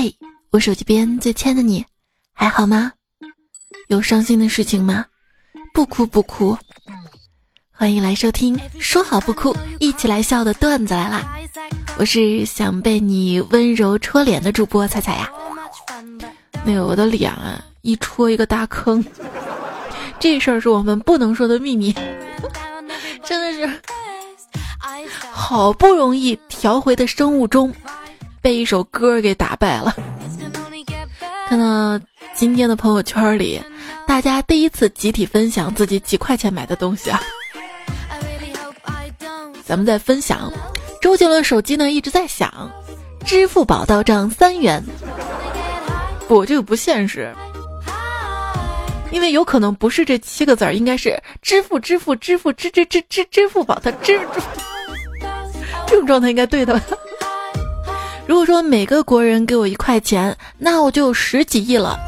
嘿，我手机边最亲爱的你，还好吗？有伤心的事情吗？不哭不哭。欢迎来收听，说好不哭，一起来笑的段子来啦！我是想被你温柔戳脸的主播彩彩呀。那个我的脸啊，一戳一个大坑，这事儿是我们不能说的秘密。真的是，好不容易调回的生物钟。被一首歌给打败了。看到今天的朋友圈里，大家第一次集体分享自己几块钱买的东西啊！咱们在分享，周杰伦手机呢一直在响，支付宝到账三元。不，这个不现实，因为有可能不是这七个字儿，应该是支付支付支付支支支支支付宝的支支，这种状态应该对的吧。如果说每个国人给我一块钱，那我就有十几亿了。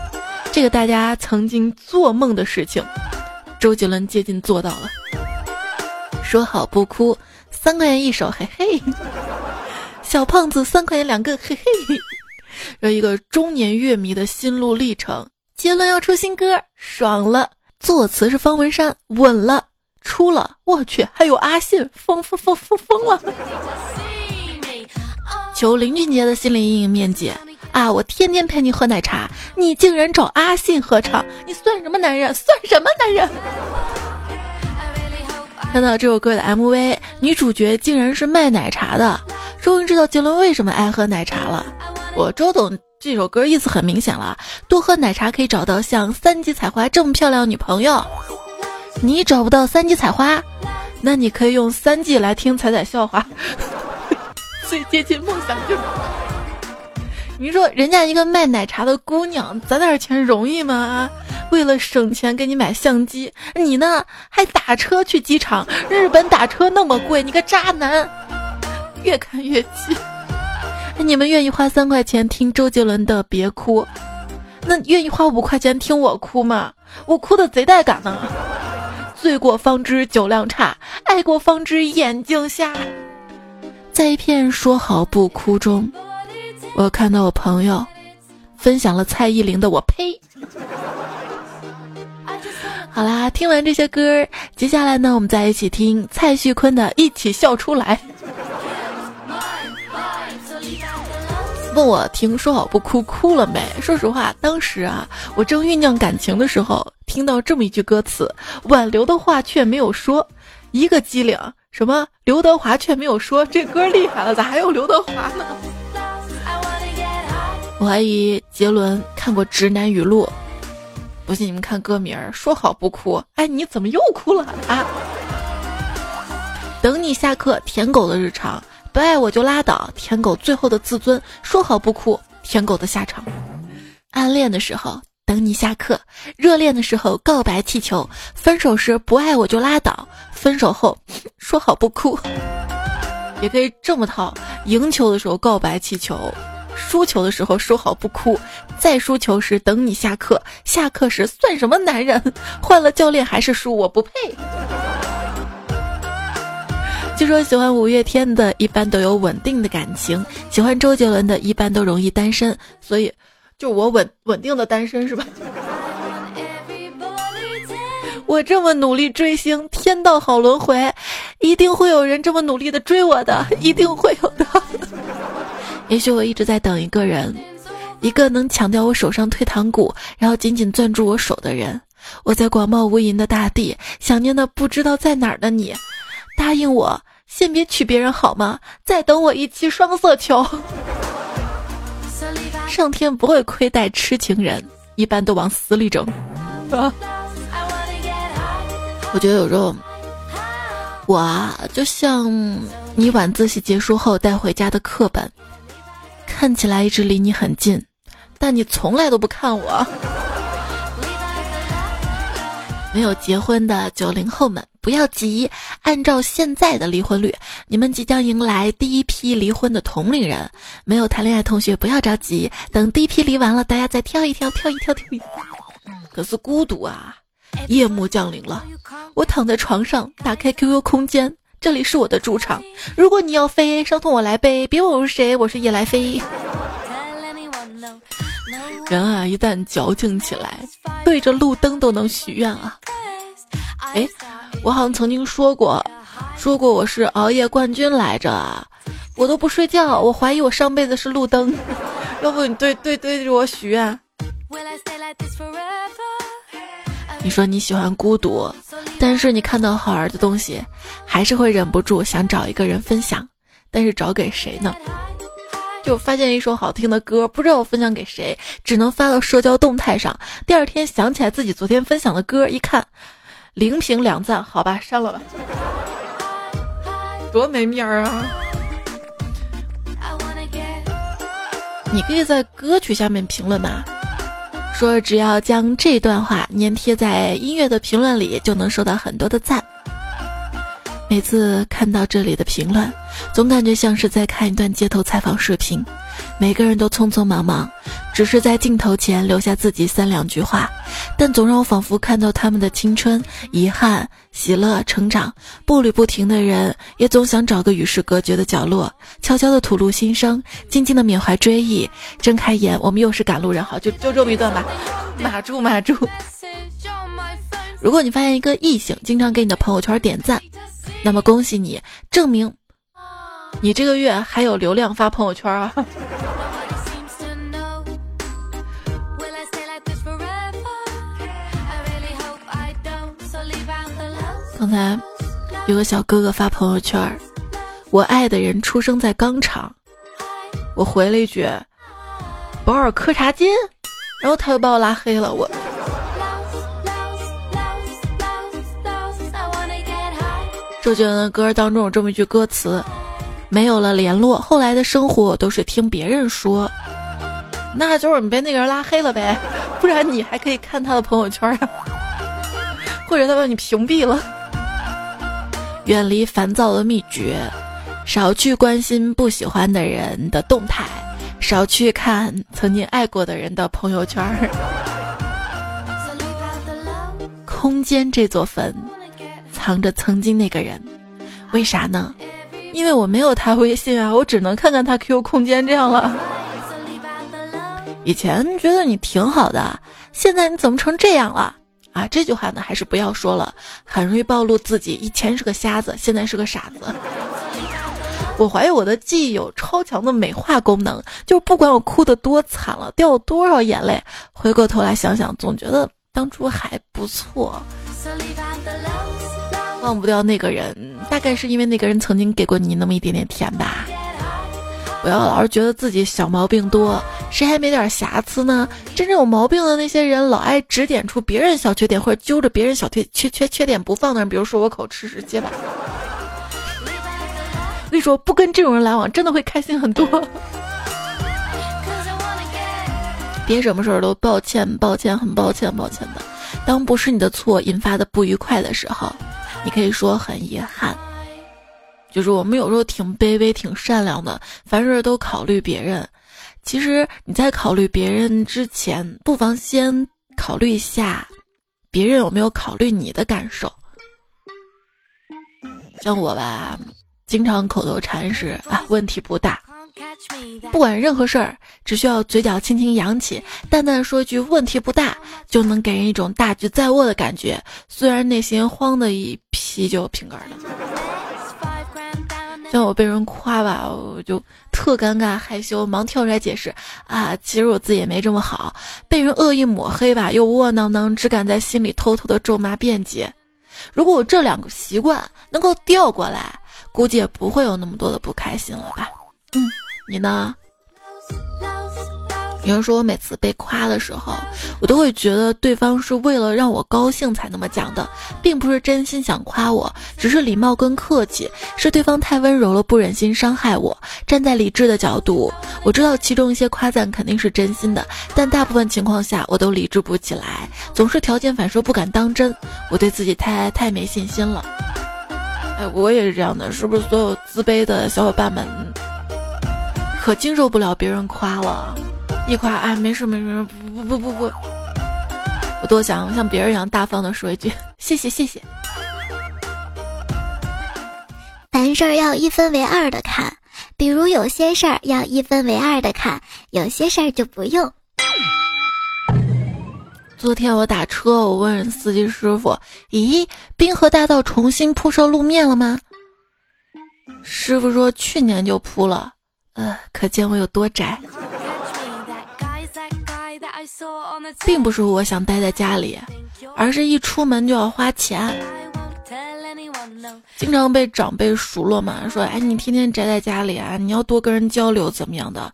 这个大家曾经做梦的事情，周杰伦接近做到了。说好不哭，三块钱一首，嘿嘿。小胖子三块钱两个，嘿嘿。有一个中年乐迷的心路历程：杰伦要出新歌，爽了；作词是方文山，稳了；出了，我去，还有阿信，疯疯疯疯疯了。求林俊杰的心理阴影面积啊！我天天陪你喝奶茶，你竟然找阿信合唱，你算什么男人？算什么男人？看到这首歌的 MV，女主角竟然是卖奶茶的，终于知道杰伦为什么爱喝奶茶了。我周董这首歌意思很明显了，多喝奶茶可以找到像三级采花这么漂亮女朋友。你找不到三级采花，那你可以用三 G 来听彩彩笑话。最接近梦想就是，你说人家一个卖奶茶的姑娘攒点钱容易吗？为了省钱给你买相机，你呢还打车去机场？日本打车那么贵，你个渣男！越看越气。你们愿意花三块钱听周杰伦的《别哭》，那愿意花五块钱听我哭吗？我哭的贼带感呢。醉过方知酒量差，爱过方知眼睛瞎。在一片说好不哭中，我看到我朋友分享了蔡依林的《我呸》。好啦，听完这些歌，接下来呢，我们再一起听蔡徐坤的《一起笑出来》。问我听说好不哭哭了没？说实话，当时啊，我正酝酿感情的时候，听到这么一句歌词，挽留的话却没有说，一个机灵。什么？刘德华却没有说这歌厉害了，咋还有刘德华呢？我怀疑杰伦看过《直男语录》，不信你们看歌名儿，说好不哭，哎，你怎么又哭了啊？等你下课，舔狗的日常，不爱我就拉倒，舔狗最后的自尊，说好不哭，舔狗的下场，暗恋的时候。等你下课，热恋的时候告白气球，分手时不爱我就拉倒，分手后 说好不哭，也可以这么套。赢球的时候告白气球，输球的时候说好不哭，再输球时等你下课，下课时算什么男人？换了教练还是输，我不配。据说喜欢五月天的一般都有稳定的感情，喜欢周杰伦的一般都容易单身，所以。就我稳稳定的单身是吧？我这么努力追星，天道好轮回，一定会有人这么努力的追我的，一定会有的。也许我一直在等一个人，一个能抢掉我手上退堂鼓，然后紧紧攥住我手的人。我在广袤无垠的大地，想念那不知道在哪儿的你。答应我，先别娶别人好吗？再等我一期双色球。上天不会亏待痴情人，一般都往死里整。我觉得有时候，我啊，就像你晚自习结束后带回家的课本，看起来一直离你很近，但你从来都不看我。没有结婚的九零后们不要急，按照现在的离婚率，你们即将迎来第一批离婚的同龄人。没有谈恋爱同学不要着急，等第一批离完了，大家再挑一挑，挑一挑，挑一。可是孤独啊，夜幕降临了，我躺在床上，打开 QQ 空间，这里是我的主场。如果你要飞，伤痛我来背，别问我是谁，我是夜来飞。人啊，一旦矫情起来，对着路灯都能许愿啊！哎，我好像曾经说过，说过我是熬夜冠军来着，我都不睡觉，我怀疑我上辈子是路灯。要不你对对对着我许愿？你说你喜欢孤独，但是你看到好玩的东西，还是会忍不住想找一个人分享，但是找给谁呢？就发现一首好听的歌，不知道我分享给谁，只能发到社交动态上。第二天想起来自己昨天分享的歌，一看，零评两赞，好吧，删了吧，多没面儿啊！你可以在歌曲下面评论嘛，说只要将这段话粘贴在音乐的评论里，就能收到很多的赞。每次看到这里的评论，总感觉像是在看一段街头采访视频，每个人都匆匆忙忙，只是在镜头前留下自己三两句话，但总让我仿佛看到他们的青春、遗憾、喜乐、成长。步履不停的人，也总想找个与世隔绝的角落，悄悄地吐露心声，静静地缅怀追忆。睁开眼，我们又是赶路人。好，就就这么一段吧，码住码住。如果你发现一个异性经常给你的朋友圈点赞。那么恭喜你，证明你这个月还有流量发朋友圈啊！刚才有个小哥哥发朋友圈，我爱的人出生在钢厂，我回了一句保尔柯察金，然后他又把我拉黑了，我。周杰伦的歌当中有这么一句歌词：“没有了联络，后来的生活都是听别人说。”那就是你被那个人拉黑了呗，不然你还可以看他的朋友圈啊，或者他把你屏蔽了。远离烦躁的秘诀：少去关心不喜欢的人的动态，少去看曾经爱过的人的朋友圈。空间这座坟。藏着曾经那个人，为啥呢？因为我没有他微信啊，我只能看看他 QQ 空间这样了。以前觉得你挺好的，现在你怎么成这样了？啊，这句话呢还是不要说了，很容易暴露自己。以前是个瞎子，现在是个傻子。我怀疑我的记忆有超强的美化功能，就是不管我哭得多惨了，掉多少眼泪，回过头来想想，总觉得当初还不错。忘不掉那个人，大概是因为那个人曾经给过你那么一点点甜吧。不要老是觉得自己小毛病多，谁还没点瑕疵呢？真正有毛病的那些人，老爱指点出别人小缺点，或者揪着别人小缺缺缺缺点不放的人，比如说我口吃是结巴。我跟你说，不跟这种人来往，真的会开心很多。别什么事儿都抱歉，抱歉，很抱歉，抱歉的。当不是你的错引发的不愉快的时候。你可以说很遗憾，就是我们有时候挺卑微、挺善良的，凡事都考虑别人。其实你在考虑别人之前，不妨先考虑一下，别人有没有考虑你的感受。像我吧，经常口头禅是啊，问题不大。不管任何事儿，只需要嘴角轻轻扬起，淡淡说句“问题不大”，就能给人一种大局在握的感觉。虽然内心慌的一批就瓶盖了。像我被人夸吧，我就特尴尬害羞，忙跳出来解释啊，其实我自己也没这么好。被人恶意抹黑吧，又窝囊囊，只敢在心里偷偷的咒骂辩解。如果我这两个习惯能够调过来，估计也不会有那么多的不开心了吧。嗯，你呢？有人说我每次被夸的时候，我都会觉得对方是为了让我高兴才那么讲的，并不是真心想夸我，只是礼貌跟客气，是对方太温柔了，不忍心伤害我。站在理智的角度，我知道其中一些夸赞肯定是真心的，但大部分情况下我都理智不起来，总是条件反射，不敢当真。我对自己太太没信心了。哎，我也是这样的，是不是所有自卑的小伙伴们？可经受不了别人夸了，一夸哎，没事没事，不不不不不，我多想像别人一样大方的说一句谢谢谢谢。凡事要一分为二的看，比如有些事儿要一分为二的看，有些事儿就不用。昨天我打车，我问司机师傅：“咦，滨河大道重新铺设路面了吗？”师傅说：“去年就铺了。”呃，可见我有多宅。并不是我想待在家里，而是一出门就要花钱。经常被长辈数落嘛，说：“哎，你天天宅在家里啊，你要多跟人交流，怎么样的？”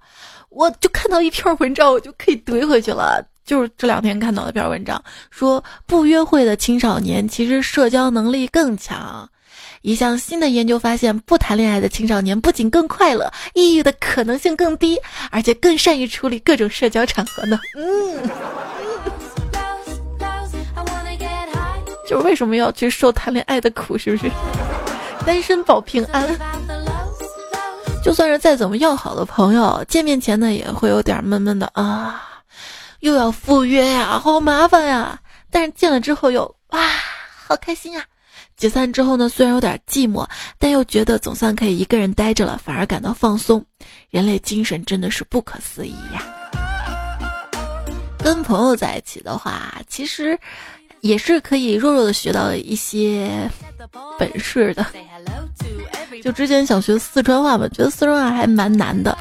我就看到一篇文章，我就可以怼回去了。就是这两天看到的篇文章，说不约会的青少年其实社交能力更强。一项新的研究发现，不谈恋爱的青少年不仅更快乐，抑郁的可能性更低，而且更善于处理各种社交场合呢。嗯，就是为什么要去受谈恋爱的苦，是不是？单身保平安。就算是再怎么要好的朋友，见面前呢也会有点闷闷的啊。又要赴约呀，好麻烦呀！但是见了之后又哇，好开心啊！解散之后呢，虽然有点寂寞，但又觉得总算可以一个人待着了，反而感到放松。人类精神真的是不可思议呀！跟朋友在一起的话，其实也是可以弱弱的学到一些本事的。就之前想学四川话嘛，觉得四川话还蛮难的。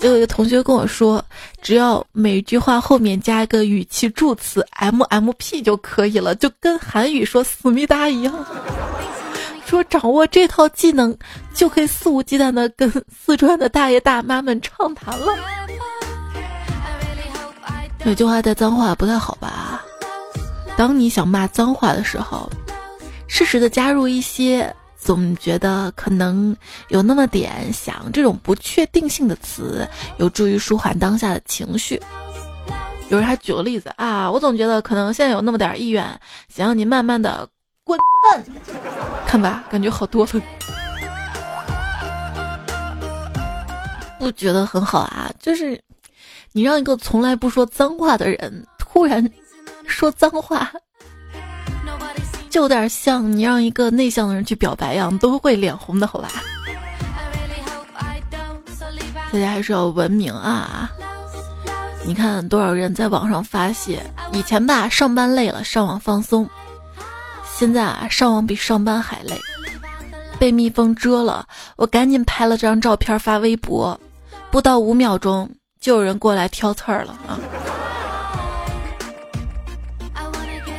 就有一个同学跟我说，只要每句话后面加一个语气助词 M M P 就可以了，就跟韩语说思密达一样。说掌握这套技能，就可以肆无忌惮的跟四川的大爷大妈们畅谈了。有句话带脏话不太好吧？当你想骂脏话的时候，适时的加入一些。总觉得可能有那么点想这种不确定性的词，有助于舒缓当下的情绪。有人还举个例子啊，我总觉得可能现在有那么点意愿，想让你慢慢的滚蛋，看吧，感觉好多了。不觉得很好啊？就是你让一个从来不说脏话的人突然说脏话。就有点像你让一个内向的人去表白一样，都会脸红的，好吧？大家还是要文明啊！你看多少人在网上发泄，以前吧上班累了上网放松，现在啊上网比上班还累。被蜜蜂蛰了，我赶紧拍了张照片发微博，不到五秒钟就有人过来挑刺儿了啊！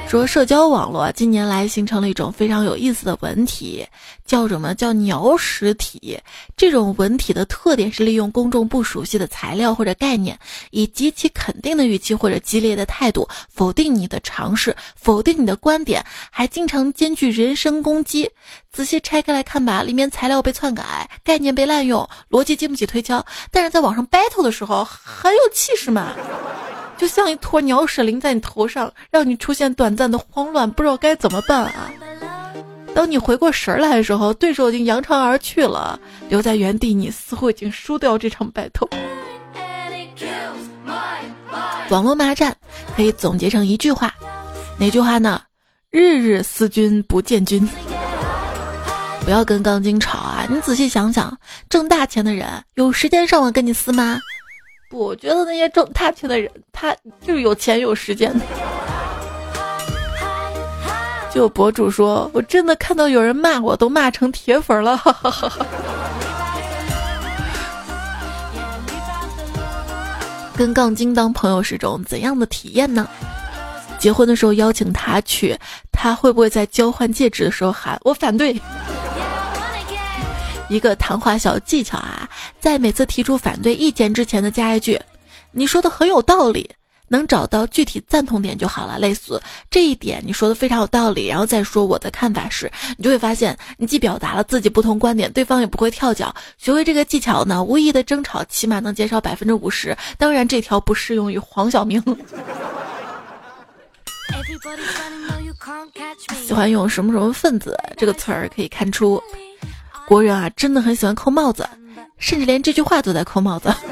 说社交网络近年来形成了一种非常有意思的文体，叫什么叫鸟屎体？这种文体的特点是利用公众不熟悉的材料或者概念，以极其肯定的语气或者激烈的态度否定你的尝试，否定你的观点，还经常兼具人身攻击。仔细拆开来看吧，里面材料被篡改，概念被滥用，逻辑经不起推敲，但是在网上 battle 的时候很有气势嘛。就像一坨鸟屎淋在你头上，让你出现短暂的慌乱，不知道该怎么办啊！当你回过神来的时候，对手已经扬长而去了，留在原地，你似乎已经输掉这场 battle。网络骂战可以总结成一句话，哪句话呢？日日思君不见君。不要跟钢筋吵啊！你仔细想想，挣大钱的人有时间上网跟你撕吗？不我觉得那些挣大钱的人，他就是有钱有时间的。就博主说，我真的看到有人骂我，都骂成铁粉了。跟杠精当朋友是种怎样的体验呢？结婚的时候邀请他去，他会不会在交换戒指的时候喊我反对？一个谈话小技巧啊，在每次提出反对意见之前的加一句：“你说的很有道理，能找到具体赞同点就好了。”类似这一点你说的非常有道理，然后再说我的看法是，你就会发现你既表达了自己不同观点，对方也不会跳脚。学会这个技巧呢，无意的争吵起码能减少百分之五十。当然，这条不适用于黄晓明。喜欢用什么什么分子这个词儿可以看出。国人啊，真的很喜欢扣帽子，甚至连这句话都在扣帽子。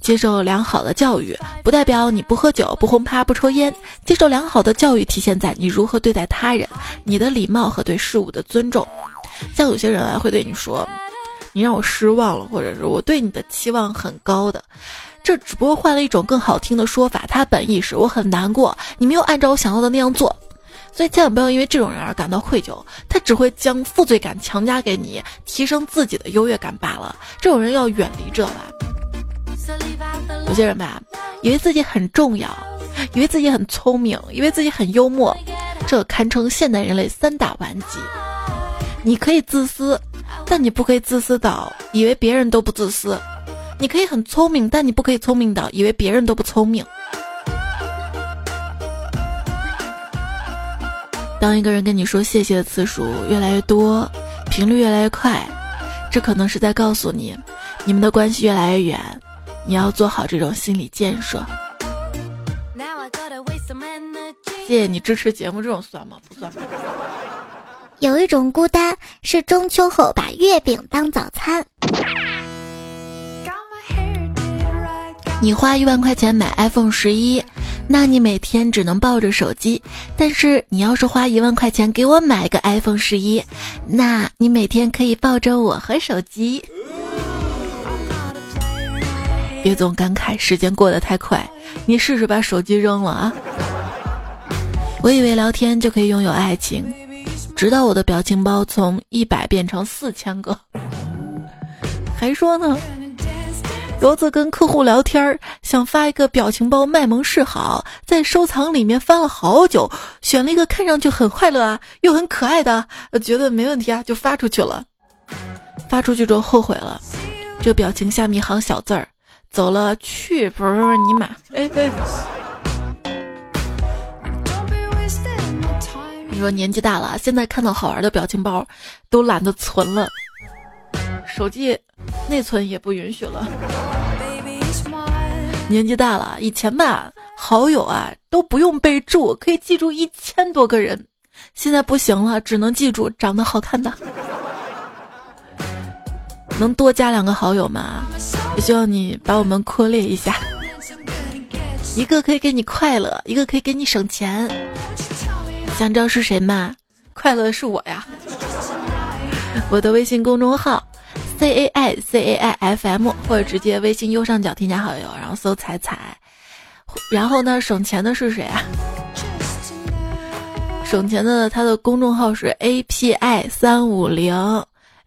接受良好的教育，不代表你不喝酒、不轰趴、不抽烟。接受良好的教育，体现在你如何对待他人，你的礼貌和对事物的尊重。像有些人啊，会对你说：“你让我失望了，或者是我对你的期望很高的。这只不过换了一种更好听的说法，他本意是我很难过，你没有按照我想要的那样做，所以千万不要因为这种人而感到愧疚，他只会将负罪感强加给你，提升自己的优越感罢了。这种人要远离，知道吧？有些人吧，以为自己很重要，以为自己很聪明，以为自己很幽默，这堪称现代人类三大顽疾。你可以自私，但你不可以自私到以为别人都不自私。你可以很聪明，但你不可以聪明到以为别人都不聪明。当一个人跟你说谢谢的次数越来越多，频率越来越快，这可能是在告诉你，你们的关系越来越远。你要做好这种心理建设。谢谢你支持节目，这种算吗？不算。有一种孤单是中秋后把月饼当早餐。你花一万块钱买 iPhone 十一，那你每天只能抱着手机；但是你要是花一万块钱给我买个 iPhone 十一，那你每天可以抱着我和手机。别总感慨时间过得太快，你试试把手机扔了啊！我以为聊天就可以拥有爱情，直到我的表情包从一百变成四千个，还说呢。骡子跟客户聊天，想发一个表情包卖萌示好，在收藏里面翻了好久，选了一个看上去很快乐啊又很可爱的，觉得没问题啊，就发出去了。发出去之后后悔了，这个表情下面一行小字儿：走了去不是尼玛！哎哎，你说年纪大了，现在看到好玩的表情包，都懒得存了。手机内存也不允许了。年纪大了，以前吧，好友啊都不用备注，可以记住一千多个人。现在不行了，只能记住长得好看的。能多加两个好友吗？也希望你把我们扩列一下。一个可以给你快乐，一个可以给你省钱。想知道是谁吗？快乐是我呀。我的微信公众号。C A I C A I F M，或者直接微信右上角添加好友，然后搜彩彩。然后呢，省钱的是谁啊？省钱的他的公众号是 A P I 三五零。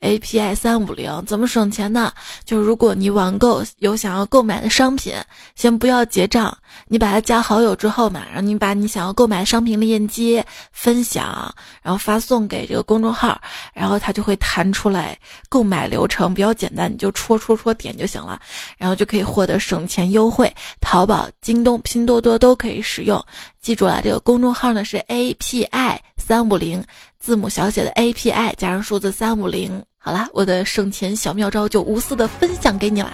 API 三五零怎么省钱呢？就是如果你网购有想要购买的商品，先不要结账，你把它加好友之后嘛，然后你把你想要购买商品链接分享，然后发送给这个公众号，然后它就会弹出来购买流程，比较简单，你就戳戳戳点就行了，然后就可以获得省钱优惠。淘宝、京东、拼多多都可以使用。记住了，这个公众号呢是 API 三五零。字母小写的 A P I 加上数字三五零，好啦，我的省钱小妙招就无私的分享给你啦。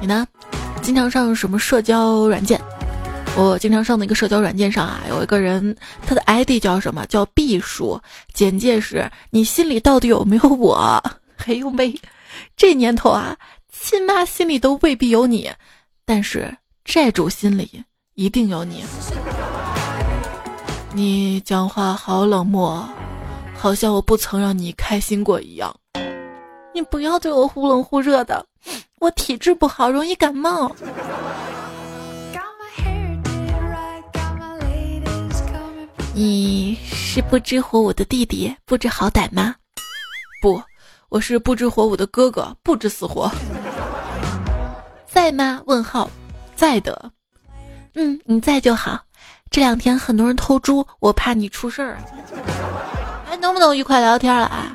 你呢？经常上什么社交软件？我经常上的一个社交软件上啊，有一个人，他的 I D 叫什么？叫毕叔。简介是：你心里到底有没有我？哎呦喂，这年头啊，亲妈心里都未必有你，但是债主心里。一定有你，你讲话好冷漠，好像我不曾让你开心过一样。你不要对我忽冷忽热的，我体质不好，容易感冒。你是不知火舞的弟弟，不知好歹吗？不，我是不知火舞的哥哥，不知死活。在吗？问号，在的。嗯，你在就好。这两天很多人偷猪，我怕你出事儿。还 能不能愉快聊天了啊？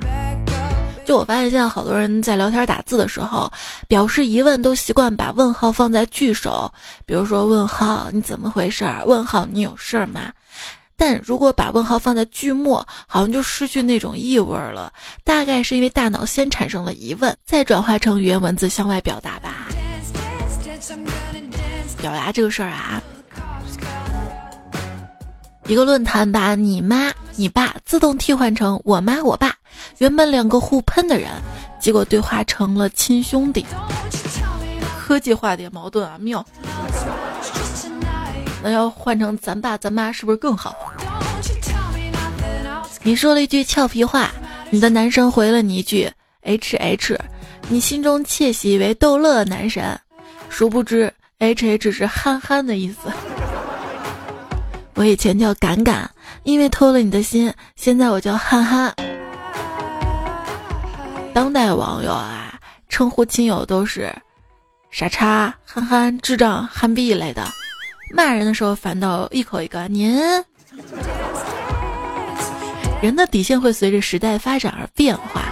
就我发现现在好多人在聊天打字的时候，表示疑问都习惯把问号放在句首，比如说问号你怎么回事儿？问号你有事儿吗？但如果把问号放在句末，好像就失去那种意味了。大概是因为大脑先产生了疑问，再转化成语言文字向外表达吧。表达这个事儿啊，一个论坛把你妈、你爸自动替换成我妈、我爸，原本两个互喷的人，结果对话成了亲兄弟。科技化点矛盾啊，妙！那要换成咱爸咱妈是不是更好？你说了一句俏皮话，你的男神回了你一句 H H，你心中窃喜为逗乐男神，殊不知 H H 是憨憨的意思。我以前叫敢敢，因为偷了你的心，现在我叫憨憨。当代网友啊，称呼亲友都是傻叉、憨憨、智障、憨逼一类的，骂人的时候反倒一口一个您。人的底线会随着时代发展而变化。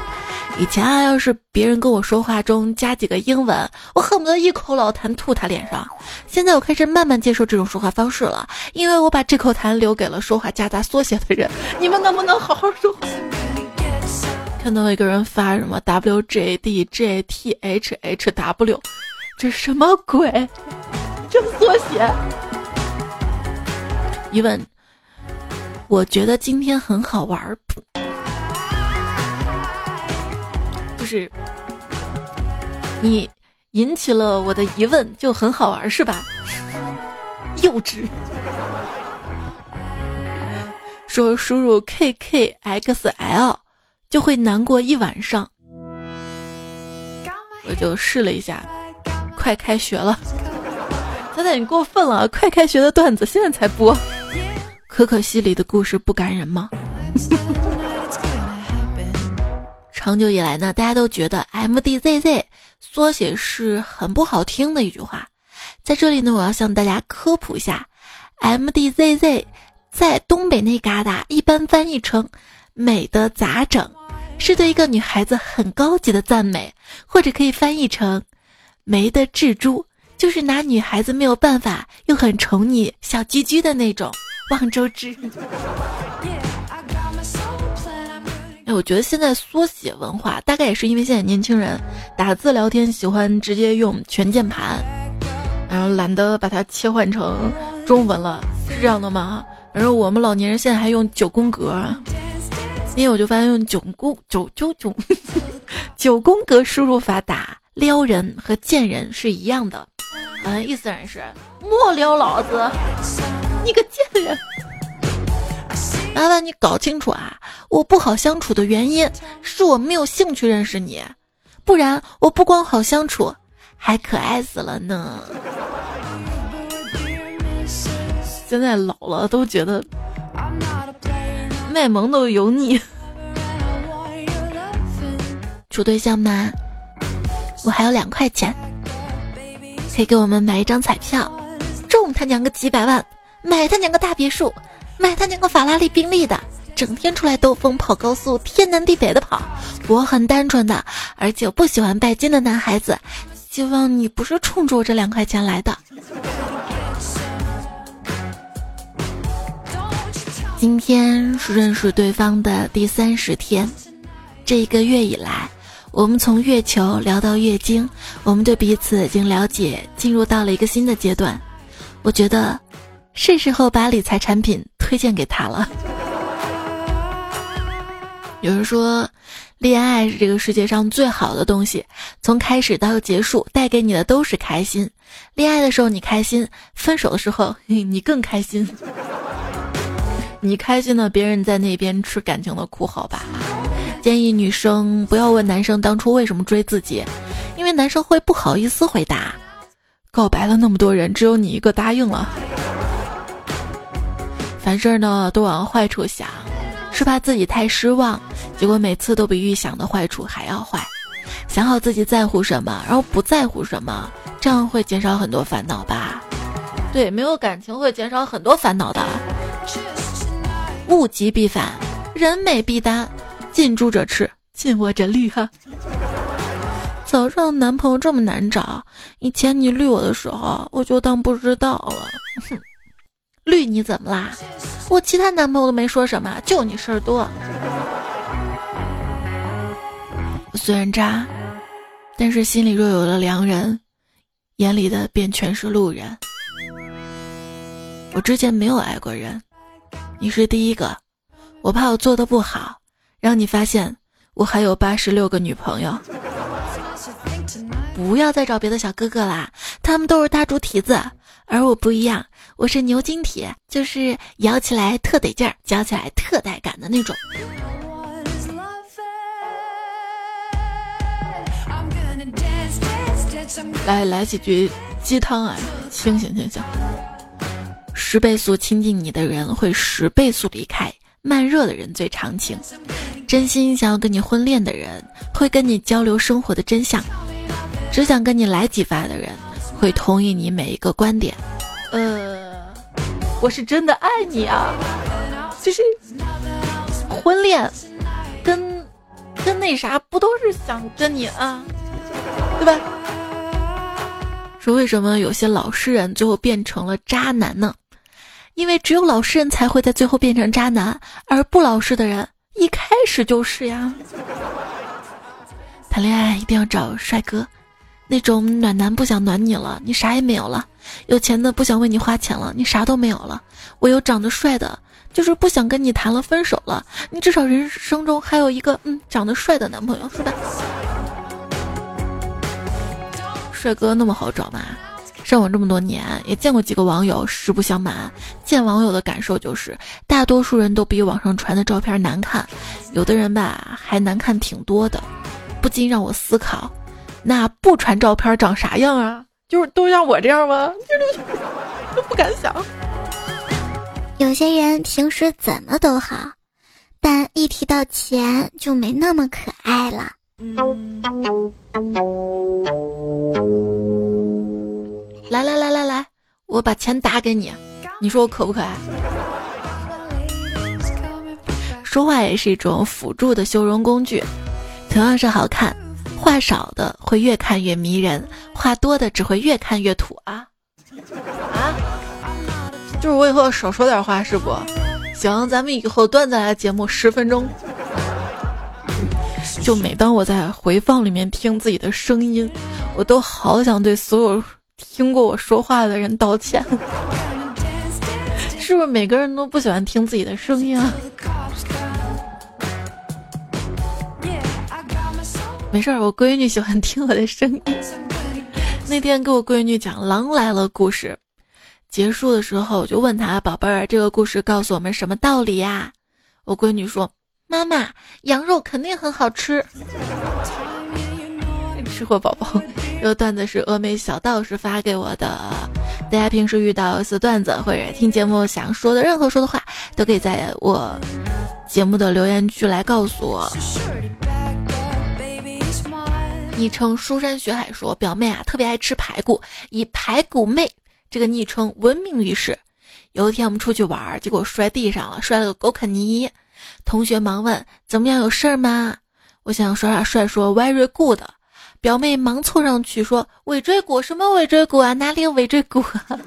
以前啊，要是别人跟我说话中加几个英文，我恨不得一口老痰吐他脸上。现在我开始慢慢接受这种说话方式了，因为我把这口痰留给了说话夹杂缩写的人。你们能不能好好说话？看到一个人发什么 W J D J T H H W，这什么鬼？这缩写？一问，我觉得今天很好玩就是你引起了我的疑问，就很好玩是吧？幼稚。说输入 k k x l 就会难过一晚上，我就试了一下。快开学了，仔仔你过分了！快开学的段子现在才播，可可西里的故事不感人吗？长久以来呢，大家都觉得 M D Z Z 缩写是很不好听的一句话。在这里呢，我要向大家科普一下，M D Z Z 在东北那旮瘩一般翻译成“美的咋整”，是对一个女孩子很高级的赞美，或者可以翻译成“没的蜘蛛”，就是拿女孩子没有办法又很宠你小鸡鸡的那种。望周知。我觉得现在缩写文化大概也是因为现在年轻人打字聊天喜欢直接用全键盘，然后懒得把它切换成中文了，是这样的吗？然后我们老年人现在还用九宫格，因为我就发现用九宫九九九 九宫格输入法打撩人和贱人是一样的，嗯意思是莫撩老子，你个贱人。麻烦你搞清楚啊！我不好相处的原因是我没有兴趣认识你，不然我不光好相处，还可爱死了呢。现在老了都觉得卖萌都油腻。处对象吗？我还有两块钱，可以给我们买一张彩票，中他娘个几百万，买他娘个大别墅。买他那个法拉利、宾利的，整天出来兜风、跑高速，天南地北的跑。我很单纯的，而且我不喜欢拜金的男孩子。希望你不是冲着我这两块钱来的。今天是认识对方的第三十天，这一个月以来，我们从月球聊到月经，我们对彼此已经了解，进入到了一个新的阶段。我觉得。是时候把理财产品推荐给他了。有人说，恋爱是这个世界上最好的东西，从开始到结束，带给你的都是开心。恋爱的时候你开心，分手的时候你更开心。你开心了，别人在那边吃感情的苦，好吧？建议女生不要问男生当初为什么追自己，因为男生会不好意思回答。告白了那么多人，只有你一个答应了。凡事呢都往坏处想，是怕自己太失望，结果每次都比预想的坏处还要坏。想好自己在乎什么，然后不在乎什么，这样会减少很多烦恼吧？对，没有感情会减少很多烦恼的。物极必反，人美必单，近朱者赤，近我者绿哈。早知道男朋友这么难找，以前你绿我的时候，我就当不知道了。哼。绿你怎么啦？我其他男朋友都没说什么，就你事儿多。虽然渣，但是心里若有了良人，眼里的便全是路人。我之前没有爱过人，你是第一个。我怕我做的不好，让你发现我还有八十六个女朋友。不要再找别的小哥哥啦，他们都是大猪蹄子，而我不一样。我是牛筋铁，就是摇起来特得劲儿，嚼起来特带感的那种。来来几句鸡汤啊！清醒清醒。十倍速亲近你的人会十倍速离开，慢热的人最长情。真心想要跟你婚恋的人会跟你交流生活的真相，只想跟你来几发的人会同意你每一个观点。呃，我是真的爱你啊，就是婚恋跟跟那啥不都是想跟你啊，对吧？说为什么有些老实人最后变成了渣男呢？因为只有老实人才会在最后变成渣男，而不老实的人一开始就是呀。谈恋爱一定要找帅哥，那种暖男不想暖你了，你啥也没有了；有钱的不想为你花钱了，你啥都没有了。我有长得帅的，就是不想跟你谈了，分手了，你至少人生中还有一个嗯长得帅的男朋友，是吧？帅哥那么好找吗？上网这么多年，也见过几个网友。实不相瞒，见网友的感受就是，大多数人都比网上传的照片难看，有的人吧还难看挺多的，不禁让我思考，那不传照片长啥样啊？就是都像我这样吗？都不敢想。有些人平时怎么都好，但一提到钱就没那么可爱了。来来来来来，我把钱打给你，你说我可不可爱？说话也是一种辅助的修容工具，同样是好看，话少的会越看越迷人，话多的只会越看越土啊啊！就是我以后少说点话是不？行，咱们以后段子来节目十分钟。就每当我在回放里面听自己的声音，我都好想对所有。听过我说话的人道歉，是不是每个人都不喜欢听自己的声音啊？没事儿，我闺女喜欢听我的声音。那天给我闺女讲《狼来了》故事，结束的时候我就问她：“宝贝儿，这个故事告诉我们什么道理呀？”我闺女说：“妈妈，羊肉肯定很好吃。”吃货宝宝。这个段子是峨眉小道士发给我的。大家平时遇到似段子或者听节目想说的任何说的话，都可以在我节目的留言区来告诉我。昵称书山学海说，表妹啊特别爱吃排骨，以排骨妹这个昵称闻名于世。有一天我们出去玩，结果摔地上了，摔了个狗啃泥。同学忙问怎么样，有事儿吗？我想耍耍帅说 very good。表妹忙凑上去说：“尾椎骨什么尾椎骨啊？哪里有尾椎骨啊？”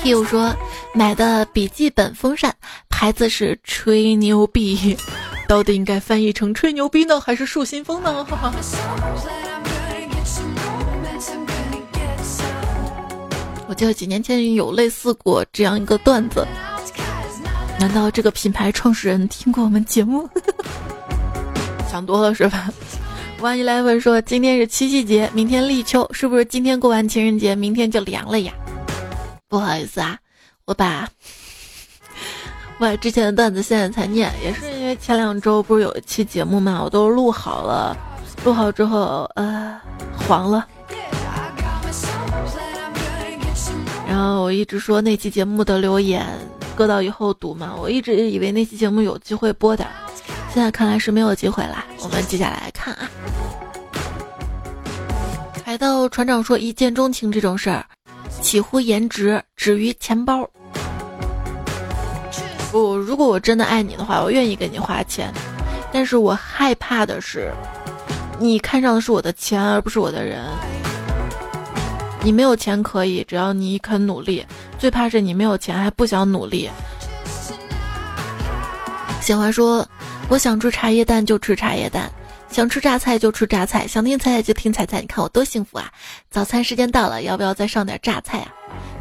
听友说买的笔记本风扇孩子是吹牛逼，到底应该翻译成吹牛逼呢，还是树新风呢？我记得几年前有类似过这样一个段子。难道这个品牌创始人听过我们节目？想多了是吧？万一来问说今天是七夕节，明天立秋，是不是今天过完情人节，明天就凉了呀？不好意思啊，我把我之前的段子现在才念，也是因为前两周不是有一期节目嘛，我都录好了，录好之后呃黄了，然后我一直说那期节目的留言。搁到以后读嘛，我一直以为那期节目有机会播的，现在看来是没有机会啦。我们接下来看啊，海盗船长说一见钟情这种事儿，起乎颜值，止于钱包。不，如果我真的爱你的话，我愿意给你花钱，但是我害怕的是，你看上的是我的钱，而不是我的人。你没有钱可以，只要你肯努力。最怕是你没有钱还不想努力。小花说：“我想吃茶叶蛋就吃茶叶蛋，想吃榨菜就吃榨菜，想听彩彩就听彩彩。你看我多幸福啊！早餐时间到了，要不要再上点榨菜啊？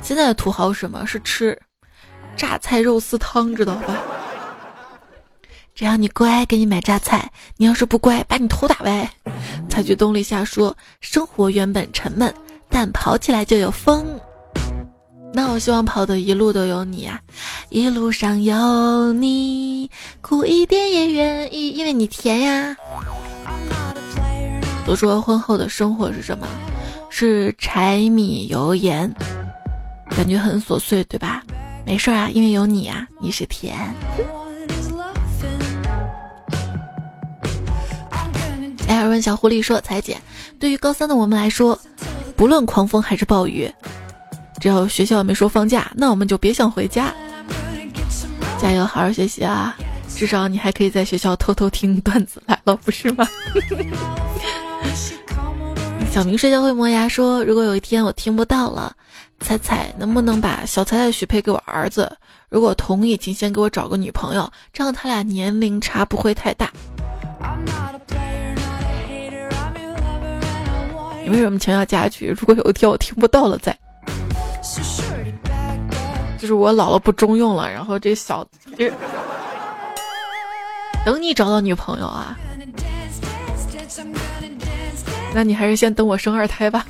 现在的土豪什么是吃榨菜肉丝汤，知道吧？只要你乖，给你买榨菜；你要是不乖，把你头打歪。采取动力下说，生活原本沉闷，但跑起来就有风。那我希望跑的一路都有你啊，一路上有你，苦一点也愿意，因为你甜呀。都说婚后的生活是什么？是柴米油盐，感觉很琐碎，对吧？没事啊，因为有你啊，你是甜。艾尔问小狐狸说：“彩姐，对于高三的我们来说，不论狂风还是暴雨，只要学校没说放假，那我们就别想回家。加油，好好学习啊！至少你还可以在学校偷偷听段子来了，不是吗？” 小明睡觉会磨牙说：“如果有一天我听不到了，彩彩能不能把小彩彩许配给我儿子？如果同意，请先给我找个女朋友，这样他俩年龄差不会太大。”你为什么强调家具？如果有一天我听不到了，再就是我老了不中用了，然后这小等你找到女朋友啊。那你还是先等我生二胎吧。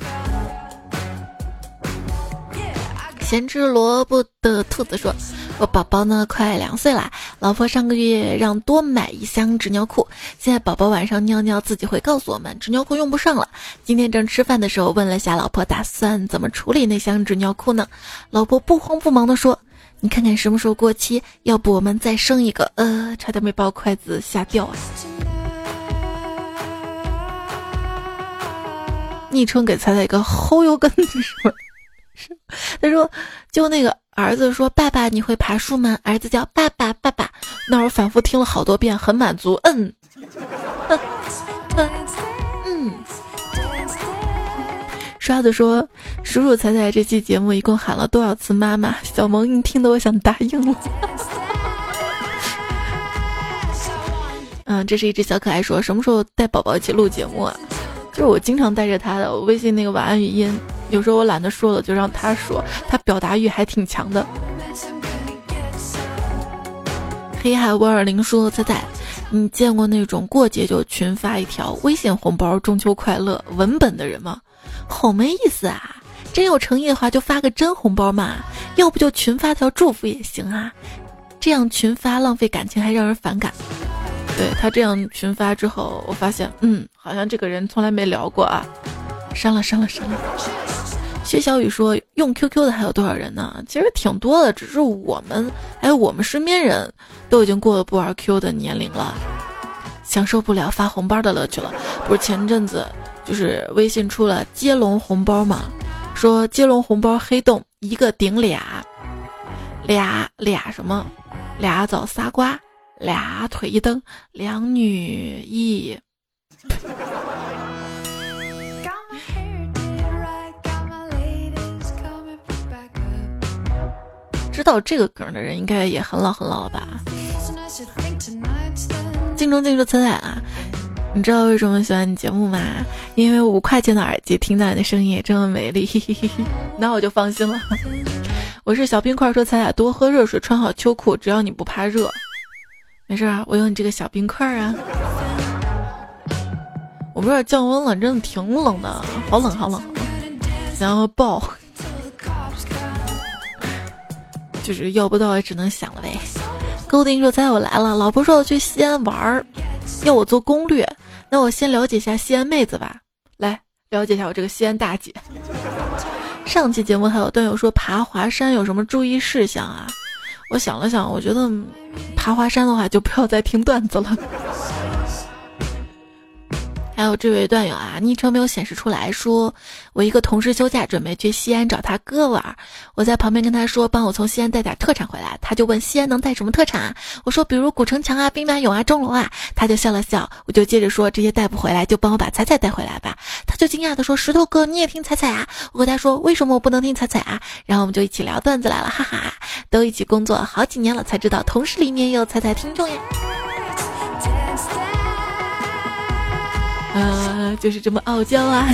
咸吃萝卜的兔子说：“我宝宝呢，快两岁了，老婆上个月让多买一箱纸尿裤，现在宝宝晚上尿尿自己会告诉我们，纸尿裤用不上了。今天正吃饭的时候问了下老婆，打算怎么处理那箱纸尿裤呢？老婆不慌不忙地说：你看看什么时候过期，要不我们再生一个？呃，差点没把我筷子吓掉啊。”昵称给猜猜一个后油根是么？他说，就那个儿子说：“爸爸，你会爬树吗？”儿子叫爸爸，爸爸。那我反复听了好多遍，很满足。嗯，嗯。刷子说：“叔叔彩彩这期节目一共喊了多少次妈妈？”小萌你听得我想答应了。嗯，这是一只小可爱说：“什么时候带宝宝一起录节目啊？”就是我经常带着他的，我微信那个晚安语音，有时候我懒得说了，就让他说，他表达欲还挺强的。黑海五二零说：“彩彩，你见过那种过节就群发一条微信红包‘中秋快乐’文本的人吗？好没意思啊！真有诚意的话就发个真红包嘛，要不就群发条祝福也行啊。这样群发浪费感情还让人反感。”对他这样群发之后，我发现，嗯，好像这个人从来没聊过啊，删了删了删了。薛小雨说，用 QQ 的还有多少人呢？其实挺多的，只是我们还有我们身边人都已经过了不玩 Q 的年龄了，享受不了发红包的乐趣了。不是前阵子就是微信出了接龙红包嘛，说接龙红包黑洞一个顶俩，俩俩什么，俩枣仨瓜。俩腿一蹬，两女一。知道这个梗的人应该也很老很老了吧？镜中镜中彩彩啊！你知道为什么喜欢你节目吗？因为五块钱的耳机听到你的声音也这么美丽，那我就放心了。我是小冰块，说彩彩多喝热水，穿好秋裤，只要你不怕热。没事啊，我有你这个小冰块啊。我不知道降温了，真的挺冷的，好冷好冷，想要抱，就是要不到也只能想了呗。勾丁说：“猜我来了，老婆说要去西安玩儿，要我做攻略，那我先了解一下西安妹子吧。来了解一下我这个西安大姐。上期节目还有段友说爬华山有什么注意事项啊？”我想了想，我觉得爬华山的话，就不要再听段子了。还有这位段友啊，昵称没有显示出来，说我一个同事休假准备去西安找他哥玩儿，我在旁边跟他说，帮我从西安带点特产回来。他就问西安能带什么特产啊？我说比如古城墙啊、兵马俑啊、钟楼啊。他就笑了笑，我就接着说这些带不回来，就帮我把彩彩带回来吧。他就惊讶的说，石头哥你也听彩彩啊？我和他说为什么我不能听彩彩啊？然后我们就一起聊段子来了，哈哈，都一起工作好几年了，才知道同事里面有彩彩听众呀。呃，就是这么傲娇啊！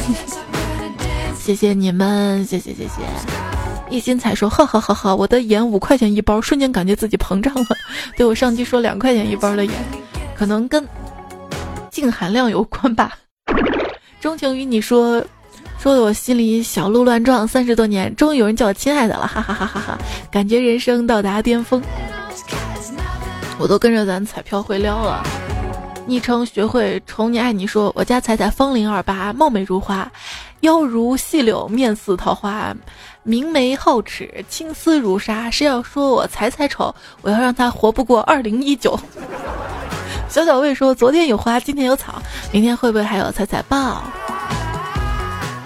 谢谢你们，谢谢谢谢。一心才说：“哈哈哈哈！我的盐五块钱一包，瞬间感觉自己膨胀了。对我上期说两块钱一包的盐，可能跟净含量有关吧。钟情于你说，说的我心里小鹿乱撞。三十多年，终于有人叫我亲爱的了，哈哈哈哈哈！感觉人生到达巅峰，我都跟着咱彩票会撩了。”昵称学会宠你爱你说，我家彩彩风铃二八，貌美如花，腰如细柳，面似桃花，明眉皓齿，青丝如纱。谁要说我彩彩丑，我要让他活不过二零一九。小小魏说，昨天有花，今天有草，明天会不会还有彩彩抱？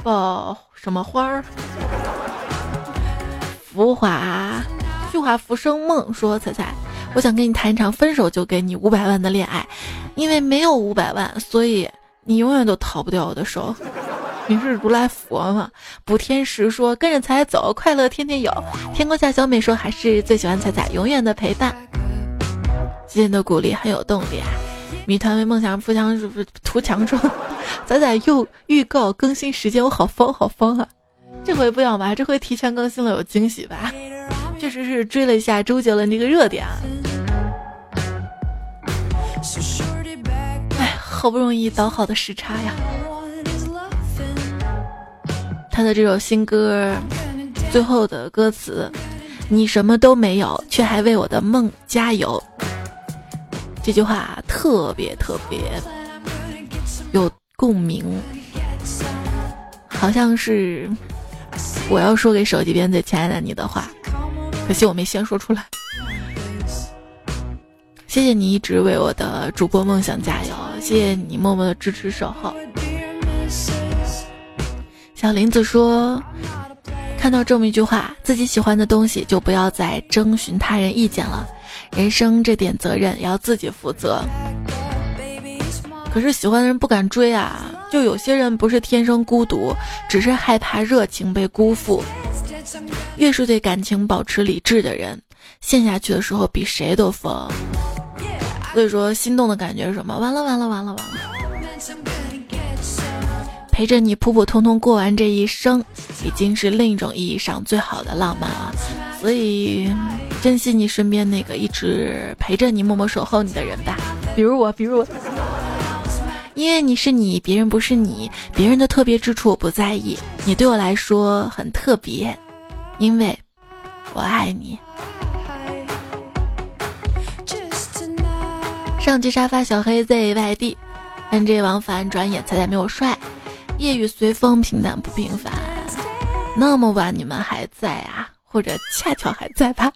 抱什么花儿？浮华，虚华浮生梦说彩彩。我想跟你谈一场分手就给你五百万的恋爱，因为没有五百万，所以你永远都逃不掉我的手。你是如来佛吗？补天石说跟着彩彩走，快乐天天有。天空下小美说还是最喜欢彩彩，永远的陪伴。今天的鼓励，很有动力啊！谜团为梦想富强是不是图强说彩彩又预告更新时间，我好疯好疯啊！这回不要吧，这回提前更新了有惊喜吧？确实是追了一下周杰伦这个热点啊。哎，好不容易倒好的时差呀！他的这首新歌最后的歌词：“你什么都没有，却还为我的梦加油。”这句话特别特别有共鸣，好像是我要说给手机边最亲爱的你的话。可惜我没先说出来。谢谢你一直为我的主播梦想加油，谢谢你默默的支持守候。小林子说：“看到这么一句话，自己喜欢的东西就不要再征询他人意见了，人生这点责任要自己负责。”可是喜欢的人不敢追啊，就有些人不是天生孤独，只是害怕热情被辜负。越是对感情保持理智的人，陷下去的时候比谁都疯。所以说，心动的感觉是什么？完了完了完了完了！陪着你普普通通过完这一生，已经是另一种意义上最好的浪漫了。所以，珍惜你身边那个一直陪着你、默默守候你的人吧。比如我，比如我，因为你是你，别人不是你，别人的特别之处我不在意，你对我来说很特别。因为我爱你。上期沙发小黑 Z 外地，N J 王凡转眼彩彩没有帅，夜雨随风平淡不平凡。那么晚你们还在啊？或者恰巧还在吧？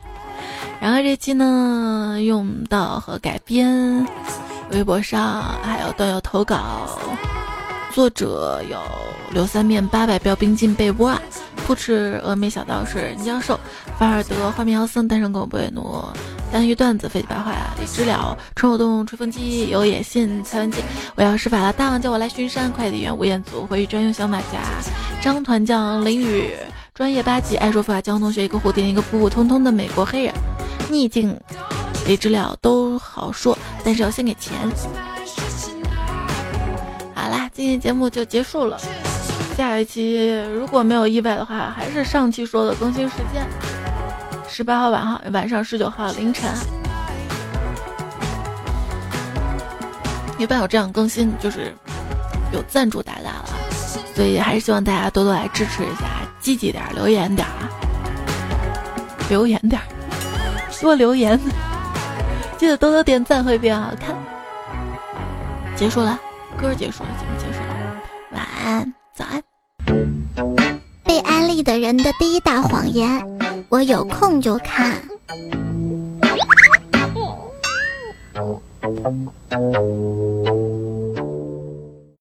然后这期呢，用到和改编，微博上还有段友投稿，作者有刘三面八百标兵进被窝。啊不吃峨眉小道士倪教授，法尔德画面妖僧单身狗不为奴，单鱼段子废气白话李知了春果冻吹风机有野信蔡文姬，我要施法了，大王叫我来巡山，快递员吴彦祖回忆专用小马甲，张团将林雨专业八级爱说法江同学一个蝴蝶一个普普通通的美国黑人，逆境李知了都好说，但是要先给钱。好啦，今天节目就结束了。下一期如果没有意外的话，还是上期说的更新时间，十八号晚上晚上十九号凌晨。一般有这样更新，就是有赞助大大了，所以还是希望大家多多来支持一下，积极点，留言点啊，留言点，多留言，记得多多点赞会变好看。结束了，歌结束了，节目结束了，晚安，早安。被安利的人的第一大谎言，我有空就看。